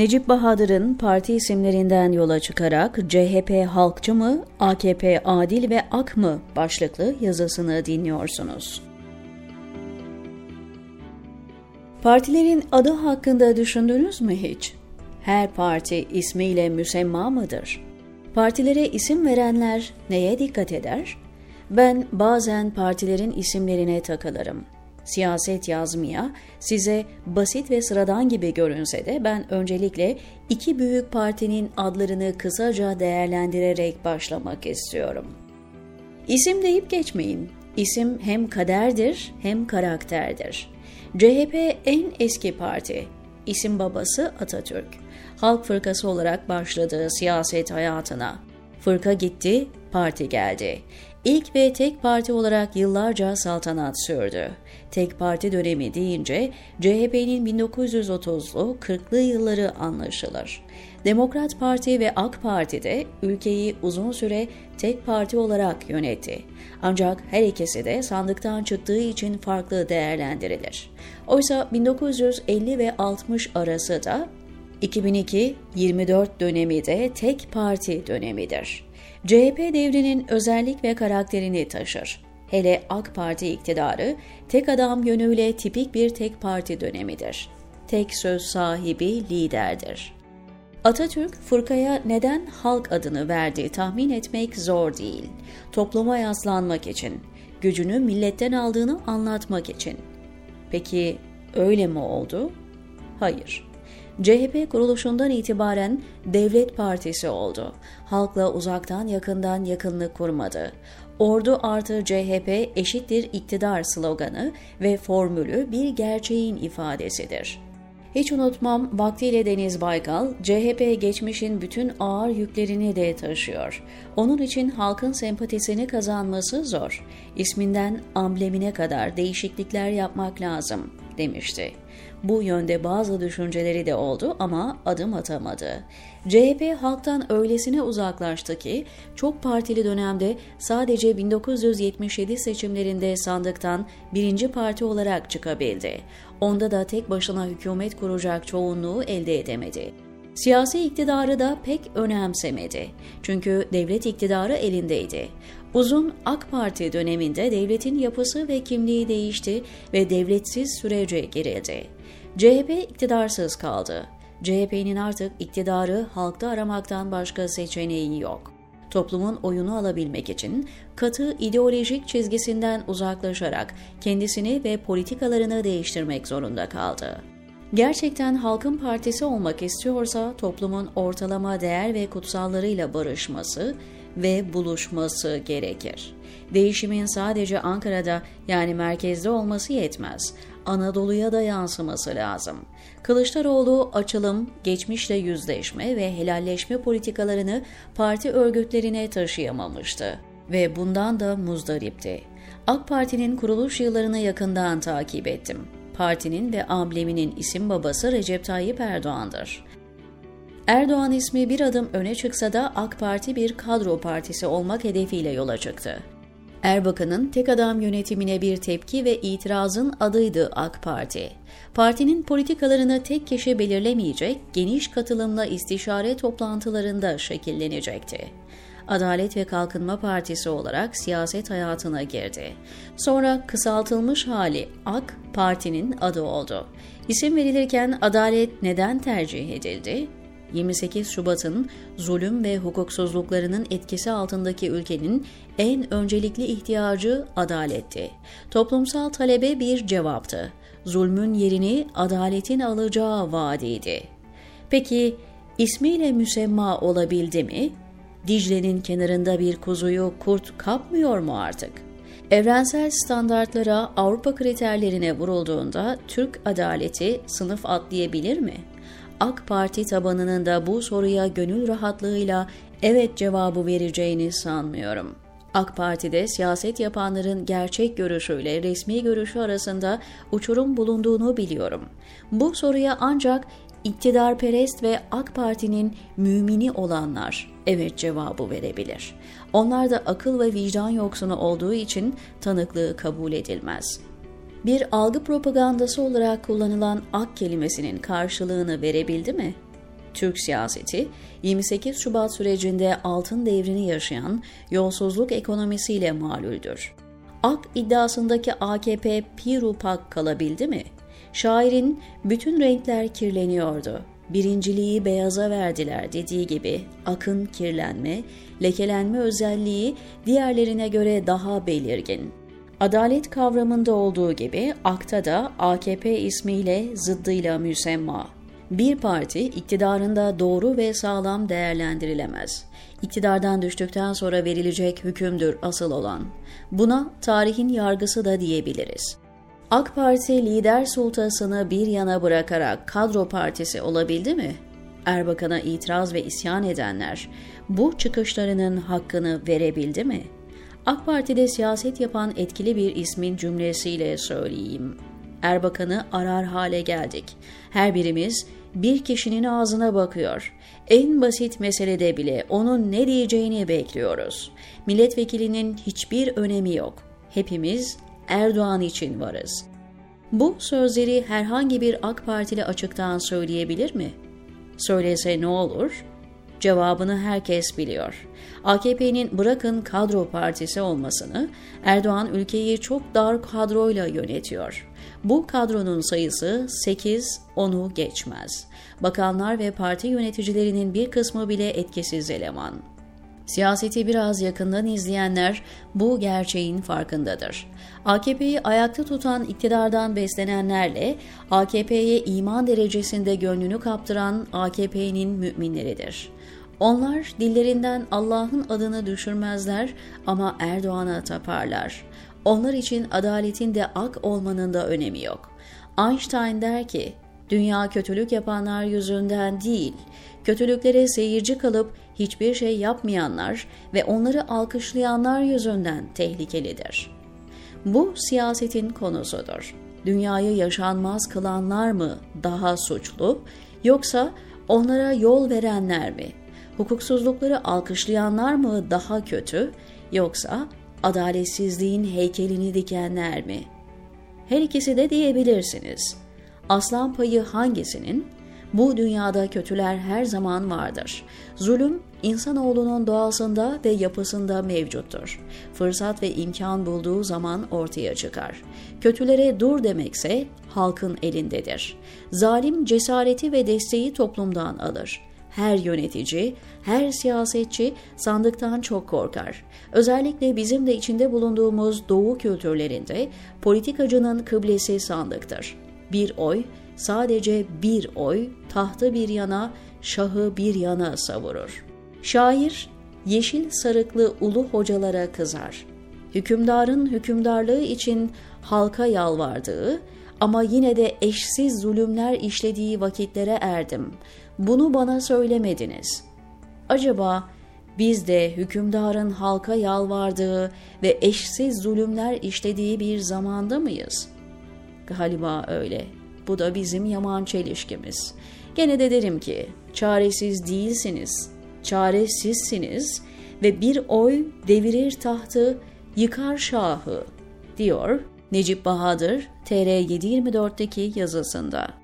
Necip Bahadır'ın parti isimlerinden yola çıkarak CHP halkçı mı, AKP adil ve ak mı başlıklı yazısını dinliyorsunuz. Partilerin adı hakkında düşündünüz mü hiç? Her parti ismiyle müsemma mıdır? Partilere isim verenler neye dikkat eder? Ben bazen partilerin isimlerine takılırım siyaset yazmaya size basit ve sıradan gibi görünse de ben öncelikle iki büyük partinin adlarını kısaca değerlendirerek başlamak istiyorum. İsim deyip geçmeyin. İsim hem kaderdir hem karakterdir. CHP en eski parti. İsim babası Atatürk. Halk Fırkası olarak başladığı siyaset hayatına. Fırka gitti, parti geldi. İlk ve tek parti olarak yıllarca saltanat sürdü. Tek parti dönemi deyince CHP'nin 1930'lu 40'lı yılları anlaşılır. Demokrat Parti ve AK Parti de ülkeyi uzun süre tek parti olarak yönetti. Ancak her ikisi de sandıktan çıktığı için farklı değerlendirilir. Oysa 1950 ve 60 arası da 2002-24 dönemi de tek parti dönemidir. CHP devrinin özellik ve karakterini taşır. Hele AK Parti iktidarı tek adam yönüyle tipik bir tek parti dönemidir. Tek söz sahibi liderdir. Atatürk, fırkaya neden halk adını verdiği tahmin etmek zor değil. Topluma yaslanmak için, gücünü milletten aldığını anlatmak için. Peki öyle mi oldu? Hayır. CHP kuruluşundan itibaren devlet partisi oldu. Halkla uzaktan yakından yakınlık kurmadı. Ordu artı CHP eşittir iktidar sloganı ve formülü bir gerçeğin ifadesidir. Hiç unutmam vaktiyle Deniz Baykal, CHP geçmişin bütün ağır yüklerini de taşıyor. Onun için halkın sempatisini kazanması zor. İsminden amblemine kadar değişiklikler yapmak lazım demişti. Bu yönde bazı düşünceleri de oldu ama adım atamadı. CHP halktan öylesine uzaklaştı ki çok partili dönemde sadece 1977 seçimlerinde sandıktan birinci parti olarak çıkabildi. Onda da tek başına hükümet kuracak çoğunluğu elde edemedi. Siyasi iktidarı da pek önemsemedi. Çünkü devlet iktidarı elindeydi. Uzun AK Parti döneminde devletin yapısı ve kimliği değişti ve devletsiz sürece girildi. CHP iktidarsız kaldı. CHP'nin artık iktidarı halkta aramaktan başka seçeneği yok. Toplumun oyunu alabilmek için katı ideolojik çizgisinden uzaklaşarak kendisini ve politikalarını değiştirmek zorunda kaldı. Gerçekten halkın partisi olmak istiyorsa toplumun ortalama değer ve kutsallarıyla barışması ve buluşması gerekir. Değişimin sadece Ankara'da yani merkezde olması yetmez. Anadolu'ya da yansıması lazım. Kılıçdaroğlu açılım, geçmişle yüzleşme ve helalleşme politikalarını parti örgütlerine taşıyamamıştı ve bundan da muzdaripti. AK Parti'nin kuruluş yıllarını yakından takip ettim. Partinin ve ambleminin isim babası Recep Tayyip Erdoğan'dır. Erdoğan ismi bir adım öne çıksa da AK Parti bir kadro partisi olmak hedefiyle yola çıktı. Erbakan'ın tek adam yönetimine bir tepki ve itirazın adıydı AK Parti. Partinin politikalarını tek kişi belirlemeyecek, geniş katılımla istişare toplantılarında şekillenecekti. Adalet ve Kalkınma Partisi olarak siyaset hayatına girdi. Sonra kısaltılmış hali AK Parti'nin adı oldu. İsim verilirken adalet neden tercih edildi? 28 Şubat'ın zulüm ve hukuksuzluklarının etkisi altındaki ülkenin en öncelikli ihtiyacı adaletti. Toplumsal talebe bir cevaptı. Zulmün yerini adaletin alacağı vaadiydi. Peki ismiyle müsemma olabildi mi? Dicle'nin kenarında bir kuzuyu kurt kapmıyor mu artık? Evrensel standartlara, Avrupa kriterlerine vurulduğunda Türk adaleti sınıf atlayabilir mi? AK Parti tabanının da bu soruya gönül rahatlığıyla evet cevabı vereceğini sanmıyorum. AK Parti'de siyaset yapanların gerçek görüşüyle resmi görüşü arasında uçurum bulunduğunu biliyorum. Bu soruya ancak iktidarperest ve AK Parti'nin mümini olanlar evet cevabı verebilir. Onlar da akıl ve vicdan yoksunu olduğu için tanıklığı kabul edilmez.'' Bir algı propagandası olarak kullanılan ak kelimesinin karşılığını verebildi mi? Türk siyaseti 28 Şubat sürecinde altın devrini yaşayan yolsuzluk ekonomisiyle malüldür. Ak iddiasındaki AKP pirupak kalabildi mi? Şairin bütün renkler kirleniyordu. Birinciliği beyaza verdiler dediği gibi akın kirlenme, lekelenme özelliği diğerlerine göre daha belirgin. Adalet kavramında olduğu gibi akta da AKP ismiyle zıddıyla müsemma. Bir parti iktidarında doğru ve sağlam değerlendirilemez. İktidardan düştükten sonra verilecek hükümdür asıl olan. Buna tarihin yargısı da diyebiliriz. AK Parti lider sultasını bir yana bırakarak kadro partisi olabildi mi? Erbakan'a itiraz ve isyan edenler bu çıkışlarının hakkını verebildi mi? AK Parti'de siyaset yapan etkili bir ismin cümlesiyle söyleyeyim. Erbakan'ı arar hale geldik. Her birimiz bir kişinin ağzına bakıyor. En basit meselede bile onun ne diyeceğini bekliyoruz. Milletvekilinin hiçbir önemi yok. Hepimiz Erdoğan için varız. Bu sözleri herhangi bir AK Partili açıktan söyleyebilir mi? Söylese ne olur? Cevabını herkes biliyor. AKP'nin bırakın kadro partisi olmasını, Erdoğan ülkeyi çok dar kadroyla yönetiyor. Bu kadronun sayısı 8, onu geçmez. Bakanlar ve parti yöneticilerinin bir kısmı bile etkisiz eleman. Siyaseti biraz yakından izleyenler bu gerçeğin farkındadır. AKP'yi ayakta tutan iktidardan beslenenlerle AKP'ye iman derecesinde gönlünü kaptıran AKP'nin müminleridir. Onlar dillerinden Allah'ın adını düşürmezler ama Erdoğan'a taparlar. Onlar için adaletin de ak olmanın da önemi yok. Einstein der ki, dünya kötülük yapanlar yüzünden değil, kötülüklere seyirci kalıp hiçbir şey yapmayanlar ve onları alkışlayanlar yüzünden tehlikelidir. Bu siyasetin konusudur. Dünyayı yaşanmaz kılanlar mı daha suçlu yoksa onlara yol verenler mi? Hukuksuzlukları alkışlayanlar mı daha kötü yoksa adaletsizliğin heykelini dikenler mi? Her ikisi de diyebilirsiniz. Aslan payı hangisinin? Bu dünyada kötüler her zaman vardır. Zulüm insanoğlunun doğasında ve yapısında mevcuttur. Fırsat ve imkan bulduğu zaman ortaya çıkar. Kötülere dur demekse halkın elindedir. Zalim cesareti ve desteği toplumdan alır her yönetici, her siyasetçi sandıktan çok korkar. Özellikle bizim de içinde bulunduğumuz doğu kültürlerinde politikacının kıblesi sandıktır. Bir oy, sadece bir oy, tahtı bir yana, şahı bir yana savurur. Şair, yeşil sarıklı ulu hocalara kızar. Hükümdarın hükümdarlığı için halka yalvardığı ama yine de eşsiz zulümler işlediği vakitlere erdim. Bunu bana söylemediniz. Acaba biz de hükümdarın halka yalvardığı ve eşsiz zulümler işlediği bir zamanda mıyız? Galiba öyle. Bu da bizim yaman çelişkimiz. Gene de derim ki çaresiz değilsiniz, çaresizsiniz ve bir oy devirir tahtı, yıkar şahı, diyor Necip Bahadır TR724'deki yazısında.